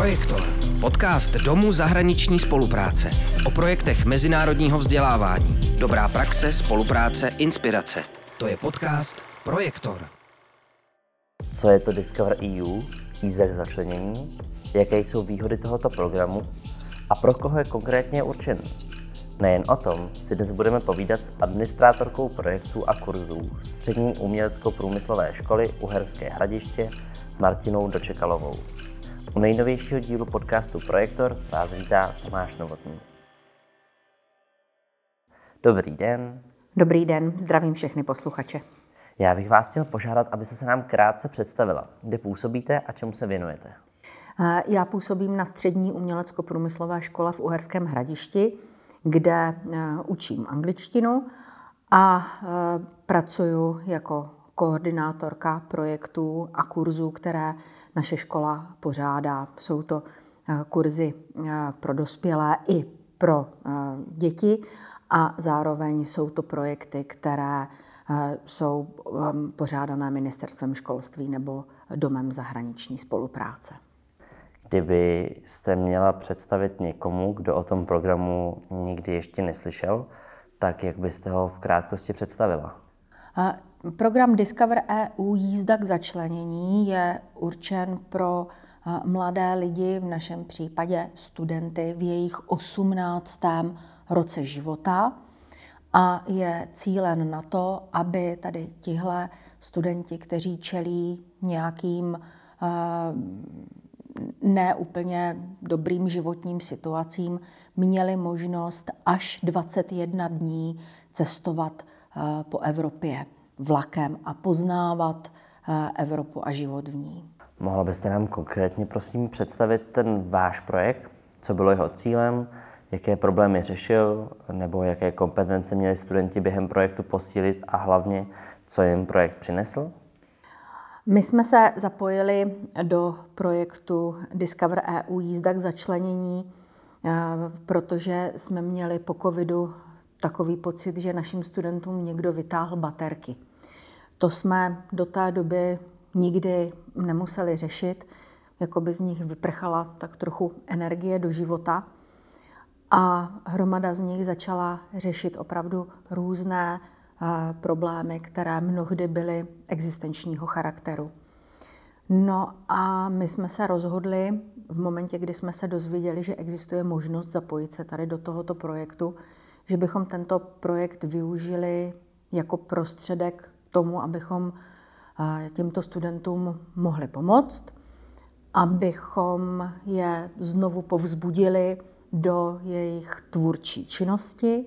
Projektor. Podcast Domu zahraniční spolupráce. O projektech mezinárodního vzdělávání. Dobrá praxe, spolupráce, inspirace. To je podcast Projektor. Co je to Discover EU, jízek začlenění, jaké jsou výhody tohoto programu a pro koho je konkrétně určen. Nejen o tom si dnes budeme povídat s administrátorkou projektů a kurzů Střední umělecko-průmyslové školy Uherské hradiště Martinou Dočekalovou. U nejnovějšího dílu podcastu Projektor vás vítá Tomáš Novotný. Dobrý den. Dobrý den, zdravím všechny posluchače. Já bych vás chtěl požádat, abyste se nám krátce představila, kde působíte a čemu se věnujete. Já působím na střední umělecko-průmyslové škole v Uherském hradišti, kde eh, učím angličtinu a eh, pracuji jako koordinátorka projektů a kurzů, které naše škola pořádá. Jsou to eh, kurzy pro dospělé i pro děti a zároveň jsou to projekty, které jsou pořádané ministerstvem školství nebo domem zahraniční spolupráce. Kdybyste měla představit někomu, kdo o tom programu nikdy ještě neslyšel, tak jak byste ho v krátkosti představila? Program Discover EU Jízda k začlenění je určen pro mladé lidi, v našem případě studenty v jejich 18. roce života a je cílen na to, aby tady tihle studenti, kteří čelí nějakým ne úplně dobrým životním situacím, měli možnost až 21 dní cestovat po Evropě vlakem a poznávat eh, Evropu a život v ní. Mohla byste nám konkrétně, prosím, představit ten váš projekt? Co bylo jeho cílem? Jaké problémy řešil? Nebo jaké kompetence měli studenti během projektu posílit? A hlavně, co jim projekt přinesl? My jsme se zapojili do projektu Discover EU jízda k začlenění, eh, protože jsme měli po covidu takový pocit, že našim studentům někdo vytáhl baterky. To jsme do té doby nikdy nemuseli řešit, jako by z nich vyprchala tak trochu energie do života. A hromada z nich začala řešit opravdu různé problémy, které mnohdy byly existenčního charakteru. No a my jsme se rozhodli v momentě, kdy jsme se dozvěděli, že existuje možnost zapojit se tady do tohoto projektu, že bychom tento projekt využili jako prostředek k tomu, abychom těmto studentům mohli pomoct, abychom je znovu povzbudili do jejich tvůrčí činnosti,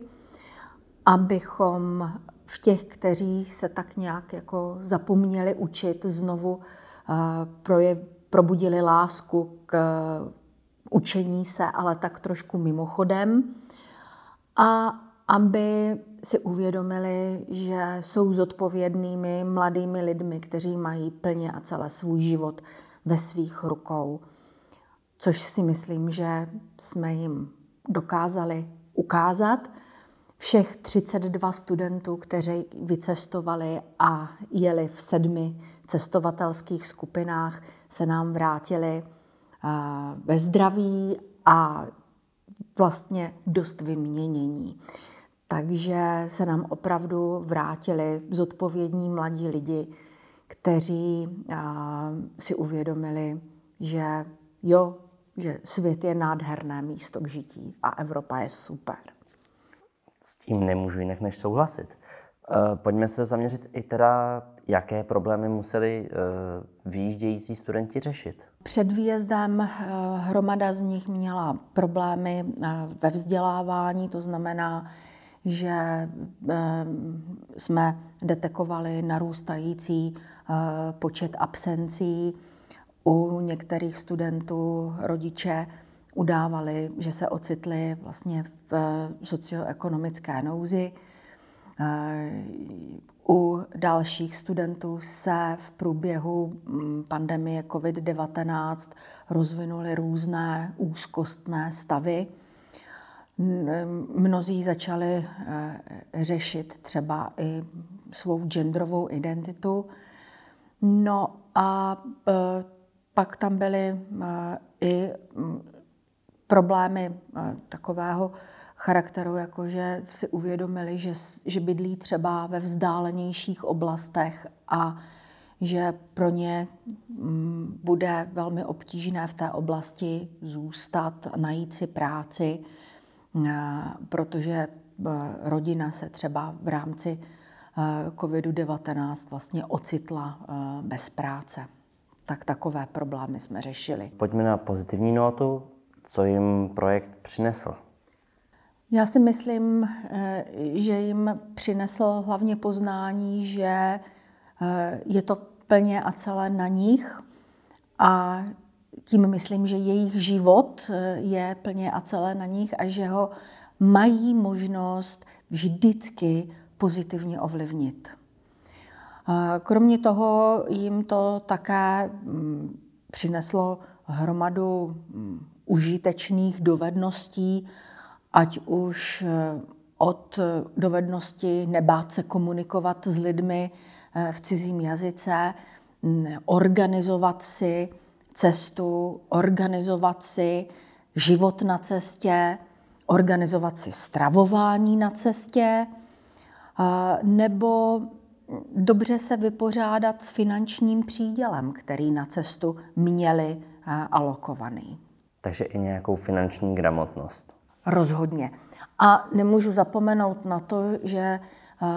abychom v těch, kteří se tak nějak jako zapomněli učit, znovu projev, probudili lásku k učení se, ale tak trošku mimochodem. A aby si uvědomili, že jsou zodpovědnými mladými lidmi, kteří mají plně a celé svůj život ve svých rukou. Což si myslím, že jsme jim dokázali ukázat všech 32 studentů, kteří vycestovali a jeli v sedmi cestovatelských skupinách, se nám vrátili eh, ve zdraví a vlastně dost vyměnění. Takže se nám opravdu vrátili zodpovědní mladí lidi, kteří si uvědomili, že jo, že svět je nádherné místo k žití a Evropa je super s tím nemůžu jinak než souhlasit. Eh, pojďme se zaměřit i teda, jaké problémy museli eh, výjíždějící studenti řešit. Před výjezdem eh, hromada z nich měla problémy ve vzdělávání, to znamená, že jsme detekovali narůstající počet absencí. U některých studentů rodiče udávali, že se ocitli vlastně v socioekonomické nouzi. Eh, u dalších studentů se v průběhu mm, pandemie COVID-19 rozvinuly různé úzkostné stavy. Mnozí začali eh, řešit třeba i svou genderovou identitu. No a eh, pak tam byly i mm, problémy takového charakteru, jako že si uvědomili, že, že bydlí třeba ve vzdálenějších oblastech a že pro ně mm, bude velmi obtížné v té oblasti zůstat, najít si práci, protože rodina se třeba v rámci COVID-19 vlastně ocitla bez práce. Tak takové problémy jsme řešili. Pojďme na pozitivní notu. Co jim projekt přinesl? Já si myslím, eh, že jim přinesl hlavně poznání, že eh, je to plně a celé na nich a tím myslím, že jejich život eh, je plně a celé na nich a že ho mají možnost vždycky pozitivně ovlivnit. Kromě toho jim to také mm, přineslo hromadu mm, užitečných dovedností, ať už eh, od dovednosti nebát se komunikovat s lidmi eh, v cizím jazyce, mm, organizovat si cestu, organizovat si život na cestě, organizovat si stravování na cestě, nebo dobře se vypořádat s finančním přídělem, který na cestu měli eh, alokovaný. Takže i nějakou finanční gramotnost. Rozhodně. A nemůžu zapomenout na to, že eh,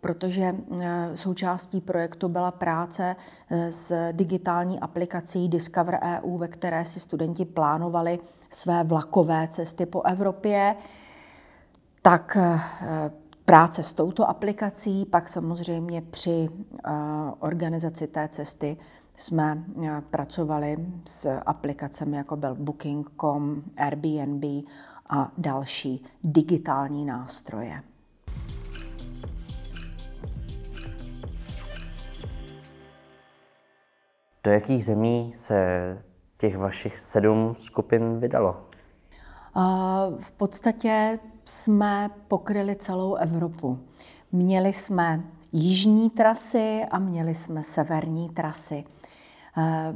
protože eh, součástí projektu byla práce s digitální aplikací Discover EU, ve které si studenti plánovali své vlakové cesty po Evropě, tak práce s touto aplikací, pak samozřejmě při organizaci té cesty jsme pracovali s aplikacemi jako byl Booking.com, Airbnb a další digitální nástroje. Do jakých zemí se těch vašich sedm skupin vydalo? V podstatě jsme pokryli celou Evropu. Měli jsme jižní trasy a měli jsme severní trasy. Eh,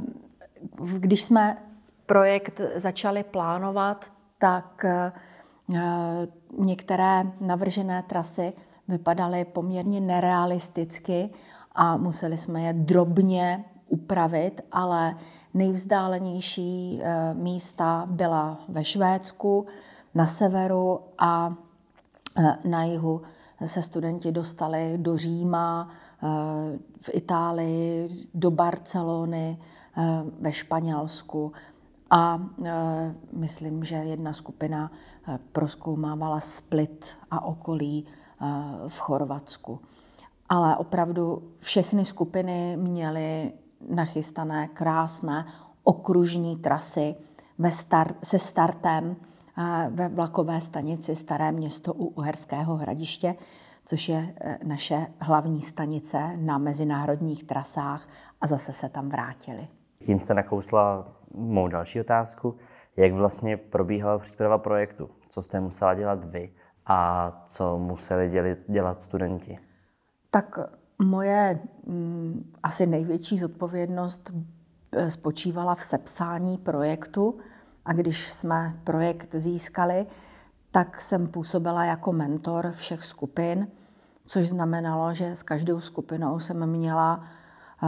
když jsme projekt začali plánovat, tak eh, některé navržené trasy vypadaly poměrně nerealisticky a museli jsme je drobně upravit, ale nejvzdálenější eh, místa byla ve Švédsku, na severu a na jihu se studenti dostali do Říma, v Itálii, do Barcelony, ve Španělsku. A myslím, že jedna skupina proskoumávala Split a okolí v Chorvatsku. Ale opravdu všechny skupiny měly nachystané krásné okružní trasy ve se startem ve vlakové stanici Staré město u Uherského hradiště, což je e, naše hlavní stanice na mezinárodních trasách a zase se tam vrátili. Tím jste nakousla mou další otázku. Jak vlastně probíhala příprava projektu? Co jste musela dělat vy a co museli dělit, dělat studenti? Tak moje m, mm, asi největší zodpovědnost e, spočívala v sepsání projektu, a když jsme projekt získali, tak jsem působila jako mentor všech skupin, což znamenalo, že s každou skupinou jsem měla eh,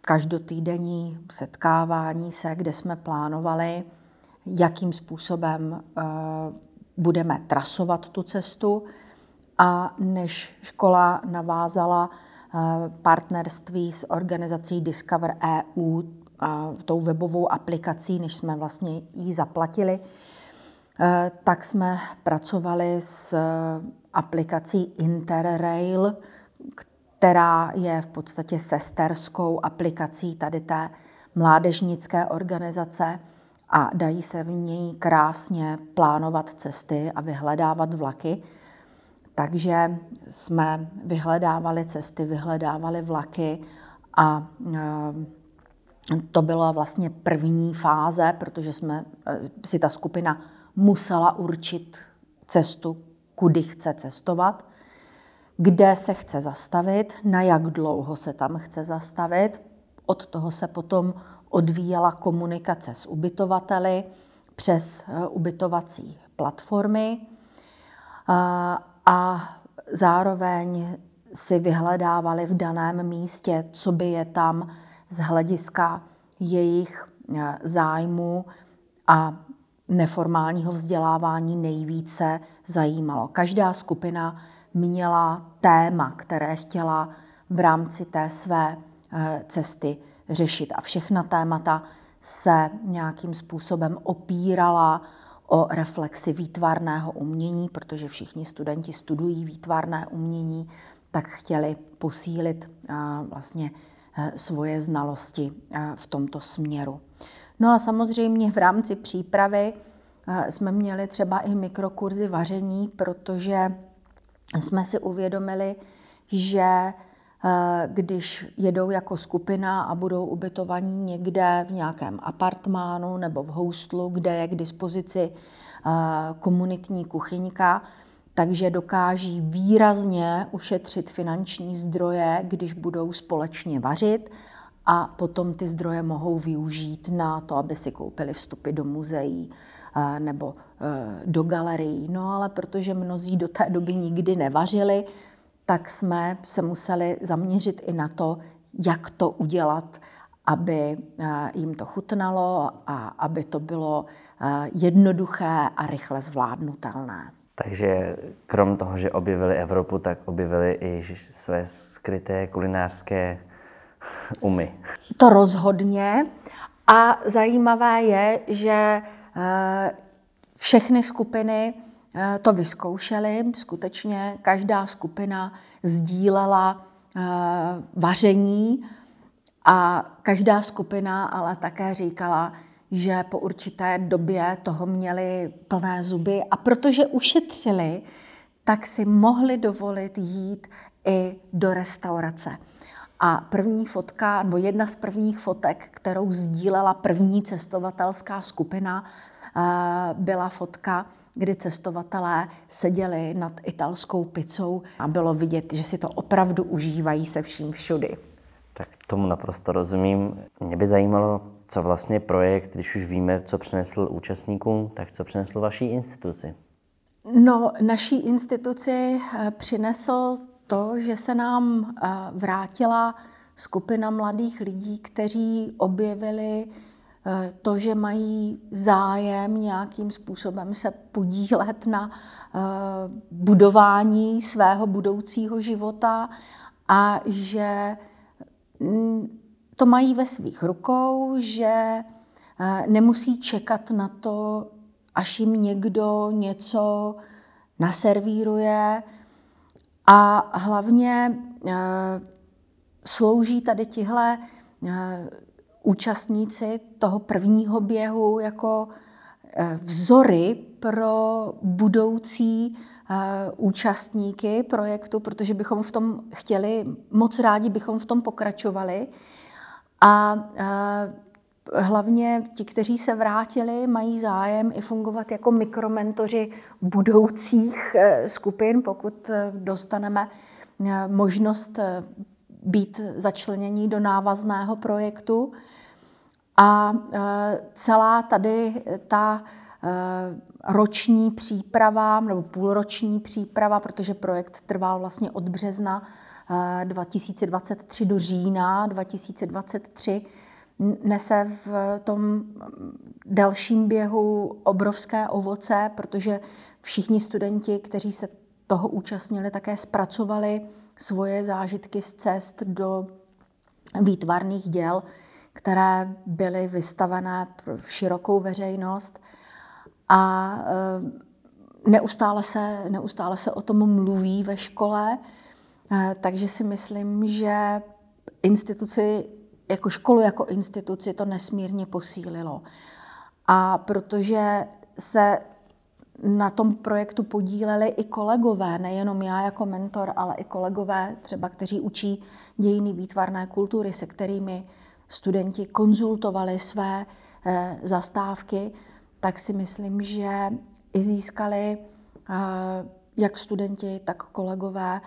každotýdenní setkávání se, kde jsme plánovali, jakým způsobem eh, budeme trasovat tu cestu. A než škola navázala eh, partnerství s organizací Discover EU, tou webovou aplikací, než jsme vlastně ji zaplatili, eh, tak jsme pracovali s eh, aplikací Interrail, která je v podstatě sesterskou aplikací tady té mládežnické organizace a dají se v ní krásně plánovat cesty a vyhledávat vlaky. Takže jsme vyhledávali cesty, vyhledávali vlaky a eh, to byla vlastně první fáze, protože jsme eh, si ta skupina musela určit cestu, kudy chce cestovat, kde se chce zastavit, na jak dlouho se tam chce zastavit. Od toho se potom odvíjela komunikace s ubytovateli přes ubytovací platformy a zároveň si vyhledávali v daném místě, co by je tam z hlediska jejich zájmu a neformálního vzdělávání nejvíce zajímalo. Každá skupina měla téma, které chtěla v rámci té své eh, cesty řešit. A všechna témata se nějakým způsobem opírala o reflexi výtvarného umění, protože všichni studenti studují výtvarné umění, tak chtěli posílit eh, vlastně eh, svoje znalosti v tomto směru. No a samozřejmě v rámci přípravy jsme měli třeba i mikrokurzy vaření, protože jsme si uvědomili, že eh, když jedou jako skupina a budou ubytovaní někde v nějakém apartmánu nebo v hostlu, kde je k dispozici eh, komunitní kuchyňka, takže dokáží výrazně ušetřit finanční zdroje, když budou společně vařit a potom ty zdroje mohou využít na to, aby si koupili vstupy do muzeí eh, nebo eh, do galerií. No ale protože mnozí do té doby nikdy nevařili, tak jsme se museli zaměřit i na to, jak to udělat, aby eh, jim to chutnalo a aby to bylo jednoduché a rychle zvládnutelné. Takže krom toho, že objevili Evropu, tak objevili i své skryté kulinářské umy. To rozhodně. A zajímavé je, že eh, všechny skupiny eh, to vyzkoušely. Skutečně každá skupina sdílela eh, vaření a každá skupina ale také říkala, že po určité době toho měli plné zuby a protože ušetřili, tak si mohli dovolit jít i do restaurace. A první fotka, nebo jedna z prvních fotek, kterou sdílela první cestovatelská skupina, eh, byla fotka, kdy cestovatelé seděli nad italskou pizzou a bylo vidět, že si to opravdu užívají se vším všudy. Tak tomu naprosto rozumím. Mě by zajímalo, co vlastně projekt, když už víme, co přinesl účastníkům, tak co přinesl vaší instituci? No, naší instituci eh, přinesl to, že se nám eh, vrátila skupina mladých lidí, kteří objevili eh, to, že mají zájem nějakým způsobem se podílet na budování svého budoucího života a že mm, to mají ve svých rukou, že nemusí čekat na to, až jim někdo něco naservíruje, a hlavně eh, slouží tady tihle eh, účastníci toho prvního běhu jako eh, vzory pro budoucí účastníky projektu, protože bychom v tom chtěli, moc rádi bychom v tom pokračovali. A hlavně ti, kteří se vrátili, mají zájem i fungovat jako mikromentoři budoucích eh, skupin, pokud eh, dostaneme eh, možnost být začlenění do návazného projektu. A celá tady ta roční příprava nebo půlroční příprava, protože projekt trval vlastně od března 2023 do října 2023, nese v tom dalším běhu obrovské ovoce, protože všichni studenti, kteří se toho účastnili, také zpracovali svoje zážitky z cest do výtvarných děl, které byly vystavené pro širokou veřejnost. A e, neustále se, neustále se o tom mluví ve škole, takže si myslím, že instituci jako školu, jako instituci to nesmírně posílilo. A protože se na tom projektu podíleli i kolegové, nejenom já jako mentor, ale i kolegové, třeba kteří učí dějiny výtvarné kultury, se kterými studenti konzultovali své eh, zastávky, tak si myslím, že i získali eh, jak studenti, tak kolegové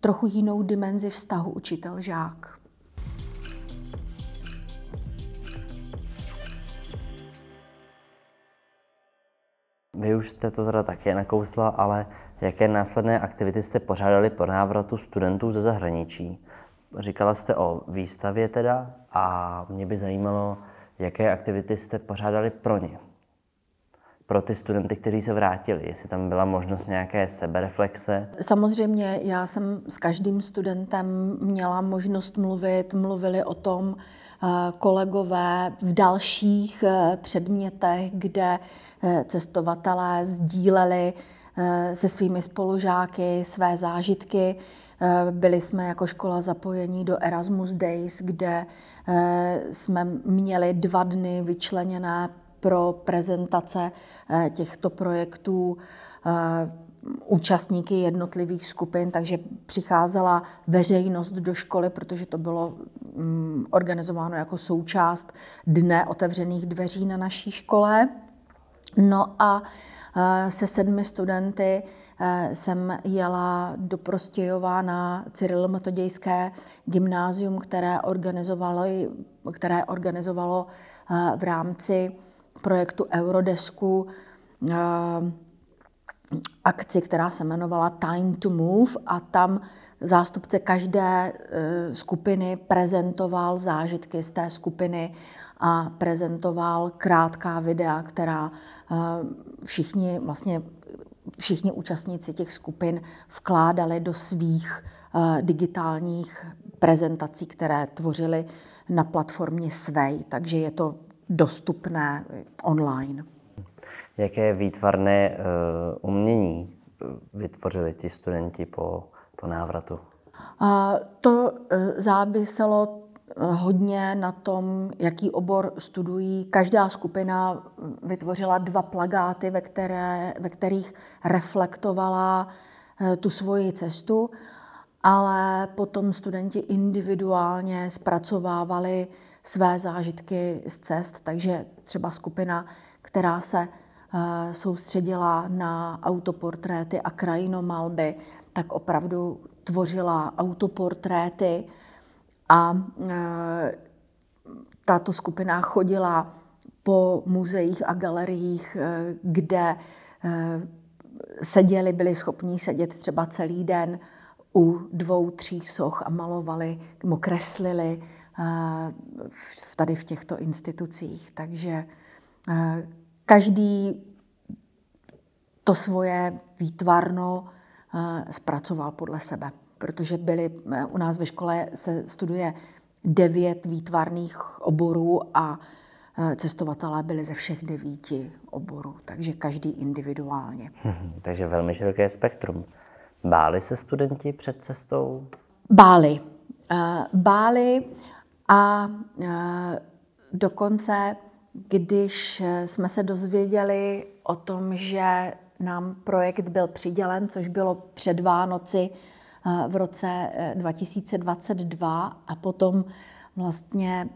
trochu jinou dimenzi vztahu učitel-žák. Vy už jste to teda také nakousla, ale jaké následné aktivity jste pořádali po návratu studentů ze zahraničí? Říkala jste o výstavě teda a mě by zajímalo, jaké aktivity jste pořádali pro ně pro ty studenty, kteří se vrátili, jestli tam byla možnost nějaké sebereflexe? Samozřejmě, já jsem s každým studentem měla možnost mluvit, mluvili o tom eh, kolegové v dalších eh, předmětech, kde eh, cestovatelé sdíleli se svými spolužáky své zážitky. Byli jsme jako škola zapojení do Erasmus Days, kde jsme měli dva dny vyčleněné pro prezentace eh, těchto projektů eh, účastníky jednotlivých skupin, takže přicházela veřejnost do školy, protože to bylo mm, organizováno jako součást dne otevřených dveří na naší škole. No a eh, se sedmi studenty jsem jela do Prostějova na Cyril Metodějské gymnázium, které organizovalo, které organizovalo v rámci projektu Eurodesku eh, akci, která se jmenovala Time to Move a tam zástupce každé eh, skupiny prezentoval zážitky z té skupiny a prezentoval krátká videa, která eh, všichni vlastně všichni účastníci těch skupin vkládali do svých digitálních prezentací, které tvořili na platformě Svej. Takže je to dostupné online. Jaké výtvarné uh, umění eh, vytvořili ti studenti po, po návratu? A to eh, záviselo hodně na tom, jaký obor studují. Každá skupina vytvořila dva plagáty, ve, které, ve kterých reflektovala tu svoji cestu, ale potom studenti individuálně zpracovávali své zážitky z cest, takže třeba skupina, která se eh, soustředila na autoportréty a krajinomalby, tak opravdu tvořila autoportréty a eh, tato skupina chodila po muzeích a galeriích, eh, kde seděli, byli schopní sedět třeba celý den u dvou, tří soch a malovali, kreslili tady v těchto institucích. Takže každý to svoje výtvarno zpracoval podle sebe, protože byly, u nás ve škole se studuje devět výtvarných oborů a cestovatelé byli ze všech devíti oborů, takže každý individuálně. takže velmi široké spektrum. Báli se studenti před cestou? Báli. Báli a dokonce, když jsme se dozvěděli o tom, že nám projekt byl přidělen, což bylo před Vánoci v roce 2022 a potom vlastně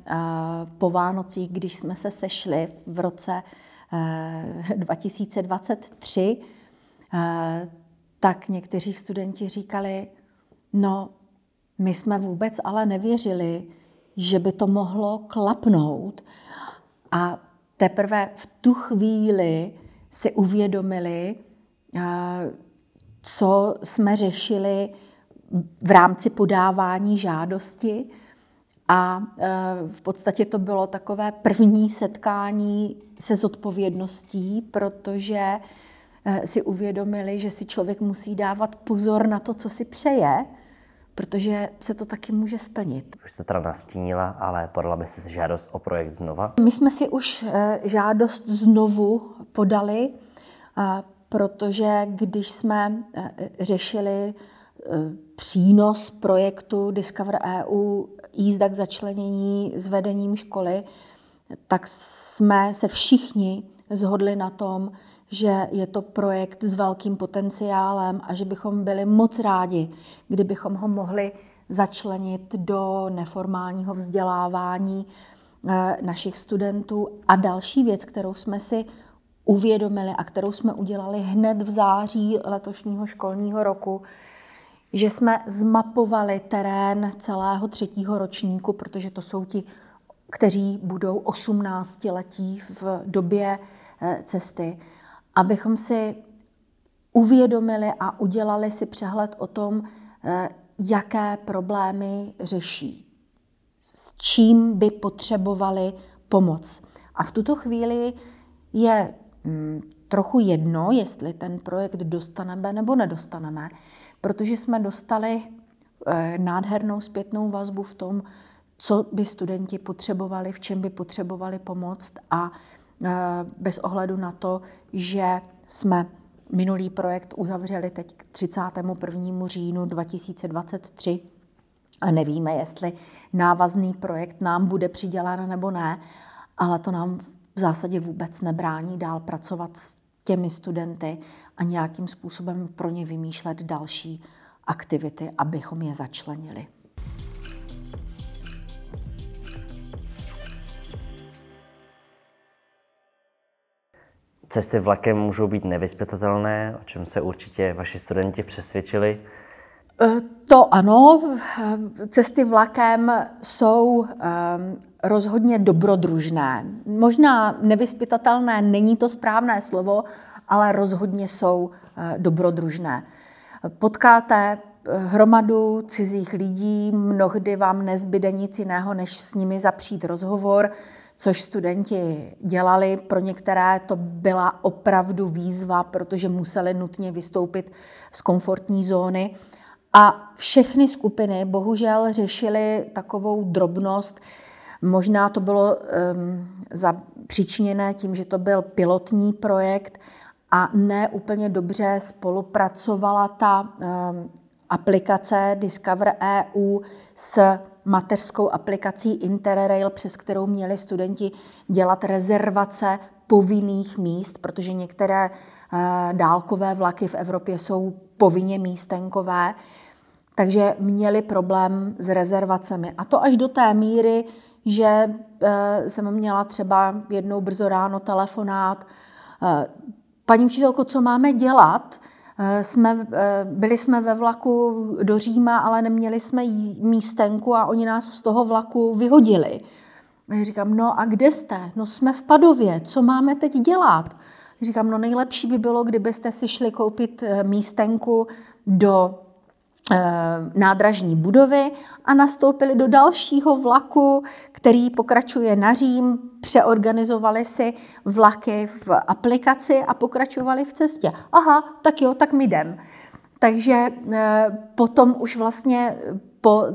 po Vánocích, když jsme se sešli v roce 2023, tak někteří studenti říkali, no, my jsme vůbec ale nevěřili, že by to mohlo klapnout. A teprve v tu chvíli si uvědomili, co jsme řešili v rámci podávání žádosti. A v podstatě to bylo takové první setkání se zodpovědností, protože si uvědomili, že si člověk musí dávat pozor na to, co si přeje, protože se to taky může splnit. Už jste teda nastínila, ale podala byste si žádost o projekt znova? My jsme si už eh, žádost znovu podali, protože když jsme eh, řešili eh, přínos projektu Discover EU jízda k začlenění s vedením školy, tak jsme se všichni zhodli na tom, že je to projekt s velkým potenciálem a že bychom byli moc rádi, kdybychom ho mohli začlenit do neformálního vzdělávání eh, našich studentů. A další věc, kterou jsme si uvědomili a kterou jsme udělali hned v září letošního školního roku, že jsme zmapovali terén celého třetího ročníku, protože to jsou ti, kteří budou 18 letí v době eh, cesty abychom si uvědomili a udělali si přehled o tom, eh, jaké problémy řeší, s čím by potřebovali pomoc. A v tuto chvíli je mm, trochu jedno, jestli ten projekt dostaneme nebo nedostaneme, protože jsme dostali eh, nádhernou zpětnou vazbu v tom, co by studenti potřebovali, v čem by potřebovali pomoct a bez ohledu na to, že jsme minulý projekt uzavřeli teď k 31. říjnu 2023 a nevíme, jestli návazný projekt nám bude přidělán nebo ne, ale to nám v zásadě vůbec nebrání dál pracovat s těmi studenty a nějakým způsobem pro ně vymýšlet další aktivity, abychom je začlenili. Cesty vlakem můžou být nevyspětatelné, o čem se určitě vaši studenti přesvědčili. E, to ano, cesty vlakem jsou rozhodně dobrodružné. Možná nevyspytatelné není to správné slovo, ale rozhodně jsou e, dobrodružné. Potkáte e, hromadu cizích lidí, mnohdy vám nezbyde nic jiného, než s nimi zapřít rozhovor, což studenti dělali. Pro některé to byla opravdu výzva, protože museli nutně vystoupit z komfortní zóny. A všechny skupiny bohužel řešily takovou drobnost. Možná to bylo um, zapříčiněné tím, že to byl pilotní projekt a ne úplně dobře spolupracovala ta um, aplikace Discover EU s mateřskou aplikací Interrail, přes kterou měli studenti dělat rezervace povinných míst, protože některé uh, dálkové vlaky v Evropě jsou povinně místenkové takže měli problém s rezervacemi. A to až do té míry, že eh, jsem měla třeba jednou brzo ráno telefonát. Eh, paní učitelko, co máme dělat? Eh, jsme, byli jsme ve vlaku do Říma, ale neměli jsme místenku a oni nás z toho vlaku vyhodili. A říkám, no a kde jste? No jsme v Padově, co máme teď dělat? Říkám, no nejlepší by bylo, kdybyste si šli koupit místenku do Eh, nádražní budovy a nastoupili do dalšího vlaku, který pokračuje na Řím, přeorganizovali si vlaky v aplikaci a pokračovali v cestě. Aha, tak jo, tak my jdem. Takže eh, potom už vlastně po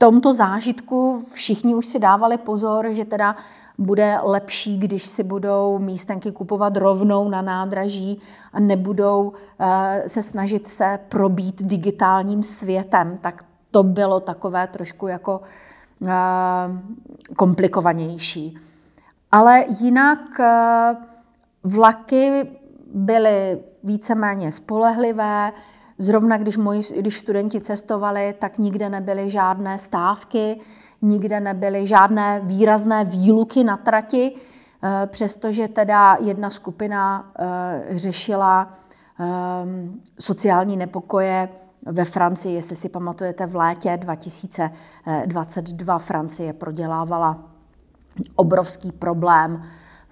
tomto zážitku všichni už si dávali pozor, že teda bude lepší, když si budou místenky kupovat rovnou na nádraží a nebudou eh, se snažit se probít digitálním světem. Tak to bylo takové trošku jako eh, komplikovanější. Ale jinak eh, vlaky byly víceméně spolehlivé. Zrovna když, moji, když studenti cestovali, tak nikde nebyly žádné stávky nikde nebyly žádné výrazné výluky na trati, eh, přestože teda jedna skupina eh, řešila ehm, sociální nepokoje ve Francii, jestli si pamatujete, v létě 2022 Francie prodělávala obrovský problém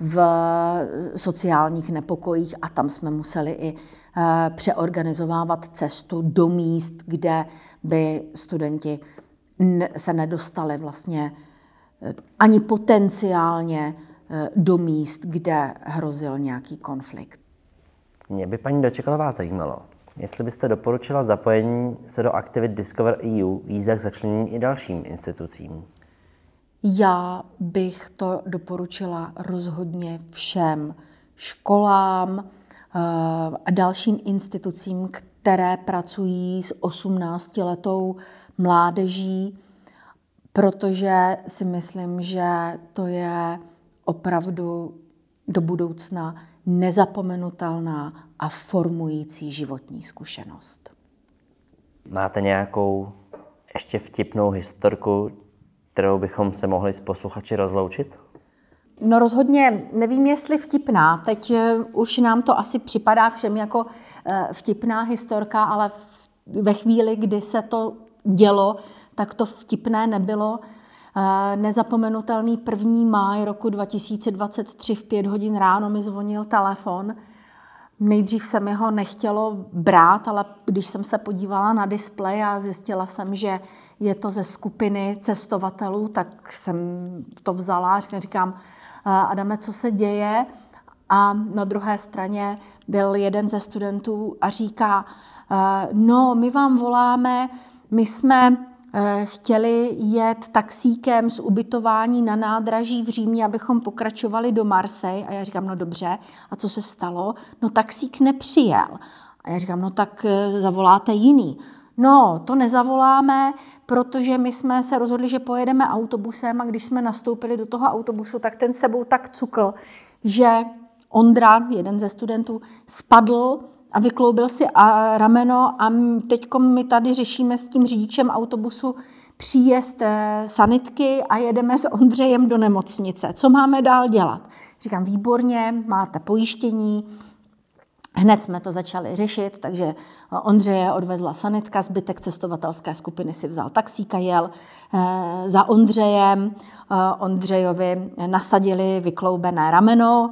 v sociálních nepokojích a tam jsme museli i eh, přeorganizovávat cestu do míst, kde by studenti se nedostali vlastně eh, ani potenciálně eh, do míst, kde hrozil nějaký konflikt. Mě by paní Dočekalová zajímalo, jestli byste doporučila zapojení se do aktivit Discover EU výzach začlenění i dalším institucím. Já bych to doporučila rozhodně všem školám eh, a dalším institucím, které pracují s 18-letou mládeží, protože si myslím, že to je opravdu do budoucna nezapomenutelná a formující životní zkušenost. Máte nějakou ještě vtipnou historku, kterou bychom se mohli s posluchači rozloučit? No rozhodně nevím, jestli vtipná. Teď eh, už nám to asi připadá všem jako eh, vtipná historka, ale ve chvíli, kdy se to dělo, tak to vtipné nebylo. Nezapomenutelný první máj roku 2023 v pět hodin ráno mi zvonil telefon. Nejdřív se mi ho nechtělo brát, ale když jsem se podívala na displej a zjistila jsem, že je to ze skupiny cestovatelů, tak jsem to vzala a říkám, Adame, co se děje? A na druhé straně byl jeden ze studentů a říká, no, my vám voláme, my jsme Eh, chtěli jet taxíkem z ubytování na nádraží v Římě, abychom pokračovali do Marseille. A já říkám, no dobře, a co se stalo? No taxík nepřijel. A já říkám, no tak eh, zavoláte jiný. No, to nezavoláme, protože my jsme se rozhodli, že pojedeme autobusem a když jsme nastoupili do toho autobusu, tak ten sebou tak cukl, že Ondra, jeden ze studentů, spadl a vykloubil si a rameno a teď my tady řešíme s tím řidičem autobusu příjezd eh, sanitky a jedeme s Ondřejem do nemocnice. Co máme dál dělat? Říkám, výborně, máte pojištění, Hned jsme to začali řešit, takže Ondřeje odvezla sanitka, zbytek cestovatelské skupiny si vzal taxíka, jel eh, za Ondřejem. Eh, Ondřejovi nasadili vykloubené rameno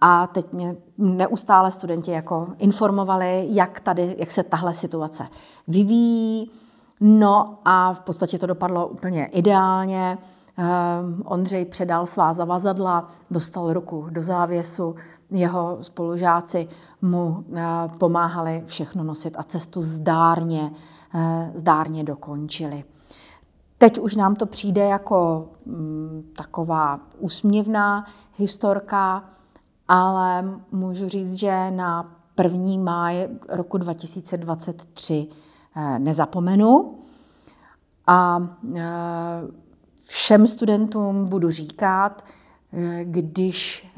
a teď mě neustále studenti jako informovali, jak, tady, jak se tahle situace vyvíjí. No a v podstatě to dopadlo úplně ideálně. Ehm, Ondřej předal svá zavazadla, dostal ruku do závěsu, jeho spolužáci mu eh, pomáhali všechno nosit a cestu zdárně, eh, zdárně dokončili. Teď už nám to přijde jako mm, taková úsměvná historka, ale můžu říct, že na 1. máj roku 2023 eh, nezapomenu. A všem studentům budu říkat, když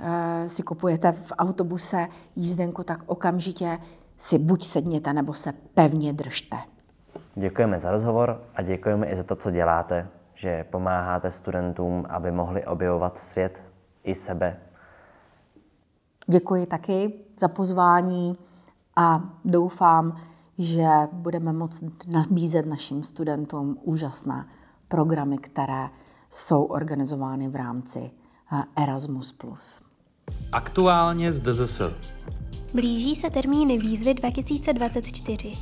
si kupujete v autobuse jízdenku, tak okamžitě si buď sedněte, nebo se pevně držte. Děkujeme za rozhovor a děkujeme i za to, co děláte, že pomáháte studentům, aby mohli objevovat svět i sebe Děkuji taky za pozvání a doufám, že budeme moct nabízet našim studentům úžasné programy, které jsou organizovány v rámci eh, Erasmus+. Aktuálně z DZS. Blíží se termíny výzvy 2024.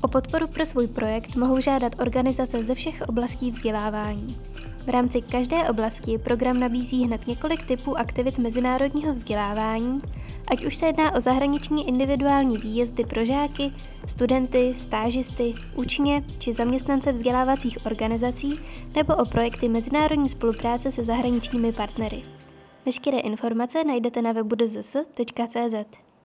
O podporu pro svůj projekt mohou žádat organizace ze všech oblastí vzdělávání. V rámci každé oblasti program nabízí hned několik typů aktivit mezinárodního vzdělávání, ať už se jedná o zahraniční individuální výjezdy pro žáky, studenty, stážisty, učně či zaměstnance vzdělávacích organizací nebo o projekty mezinárodní spolupráce se zahraničními partnery. Veškeré informace najdete na webu dzs.cz.